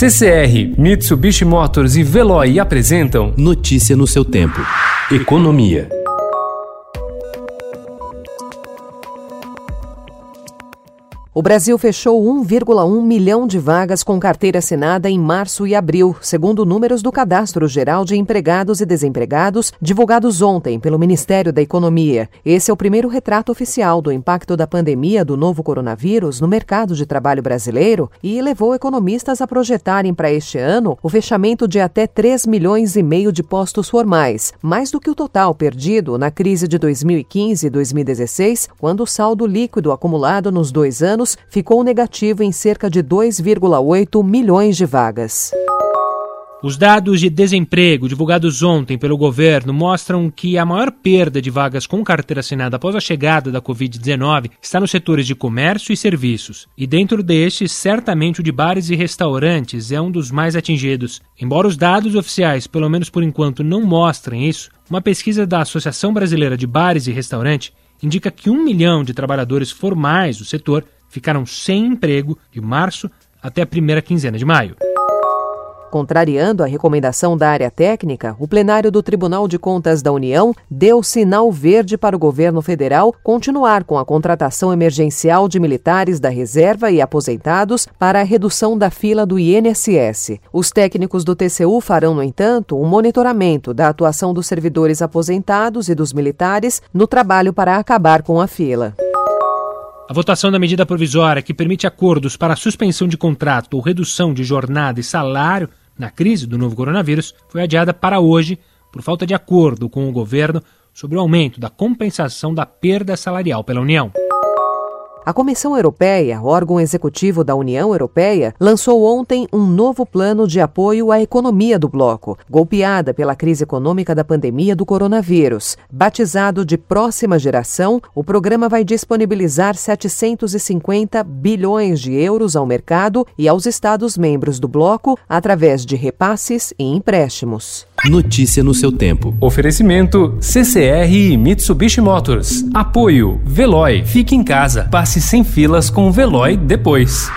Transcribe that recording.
CCR, Mitsubishi Motors e Veloy apresentam Notícia no seu tempo. Economia. O Brasil fechou 1,1 milhão de vagas com carteira assinada em março e abril, segundo números do Cadastro Geral de Empregados e Desempregados, divulgados ontem pelo Ministério da Economia. Esse é o primeiro retrato oficial do impacto da pandemia do novo coronavírus no mercado de trabalho brasileiro e levou economistas a projetarem para este ano o fechamento de até 3 milhões e meio de postos formais, mais do que o total perdido na crise de 2015 e 2016, quando o saldo líquido acumulado nos dois anos ficou negativo em cerca de 2,8 milhões de vagas. Os dados de desemprego divulgados ontem pelo governo mostram que a maior perda de vagas com carteira assinada após a chegada da Covid-19 está nos setores de comércio e serviços. E dentro destes, certamente o de bares e restaurantes é um dos mais atingidos. Embora os dados oficiais, pelo menos por enquanto, não mostrem isso, uma pesquisa da Associação Brasileira de Bares e Restaurantes indica que um milhão de trabalhadores formais do setor ficaram sem emprego de março até a primeira quinzena de maio. Contrariando a recomendação da área técnica, o plenário do Tribunal de Contas da União deu sinal verde para o governo federal continuar com a contratação emergencial de militares da reserva e aposentados para a redução da fila do INSS. Os técnicos do TCU farão, no entanto, um monitoramento da atuação dos servidores aposentados e dos militares no trabalho para acabar com a fila. A votação da medida provisória que permite acordos para suspensão de contrato ou redução de jornada e salário na crise do novo coronavírus foi adiada para hoje por falta de acordo com o governo sobre o aumento da compensação da perda salarial pela União. A Comissão Europeia, órgão executivo da União Europeia, lançou ontem um novo plano de apoio à economia do bloco, golpeada pela crise econômica da pandemia do coronavírus. Batizado de Próxima Geração, o programa vai disponibilizar 750 bilhões de euros ao mercado e aos Estados-membros do bloco através de repasses e empréstimos. Notícia no seu tempo. Oferecimento CCR e Mitsubishi Motors. Apoio Veloy. Fique em casa. Passe sem filas com o Veloy depois.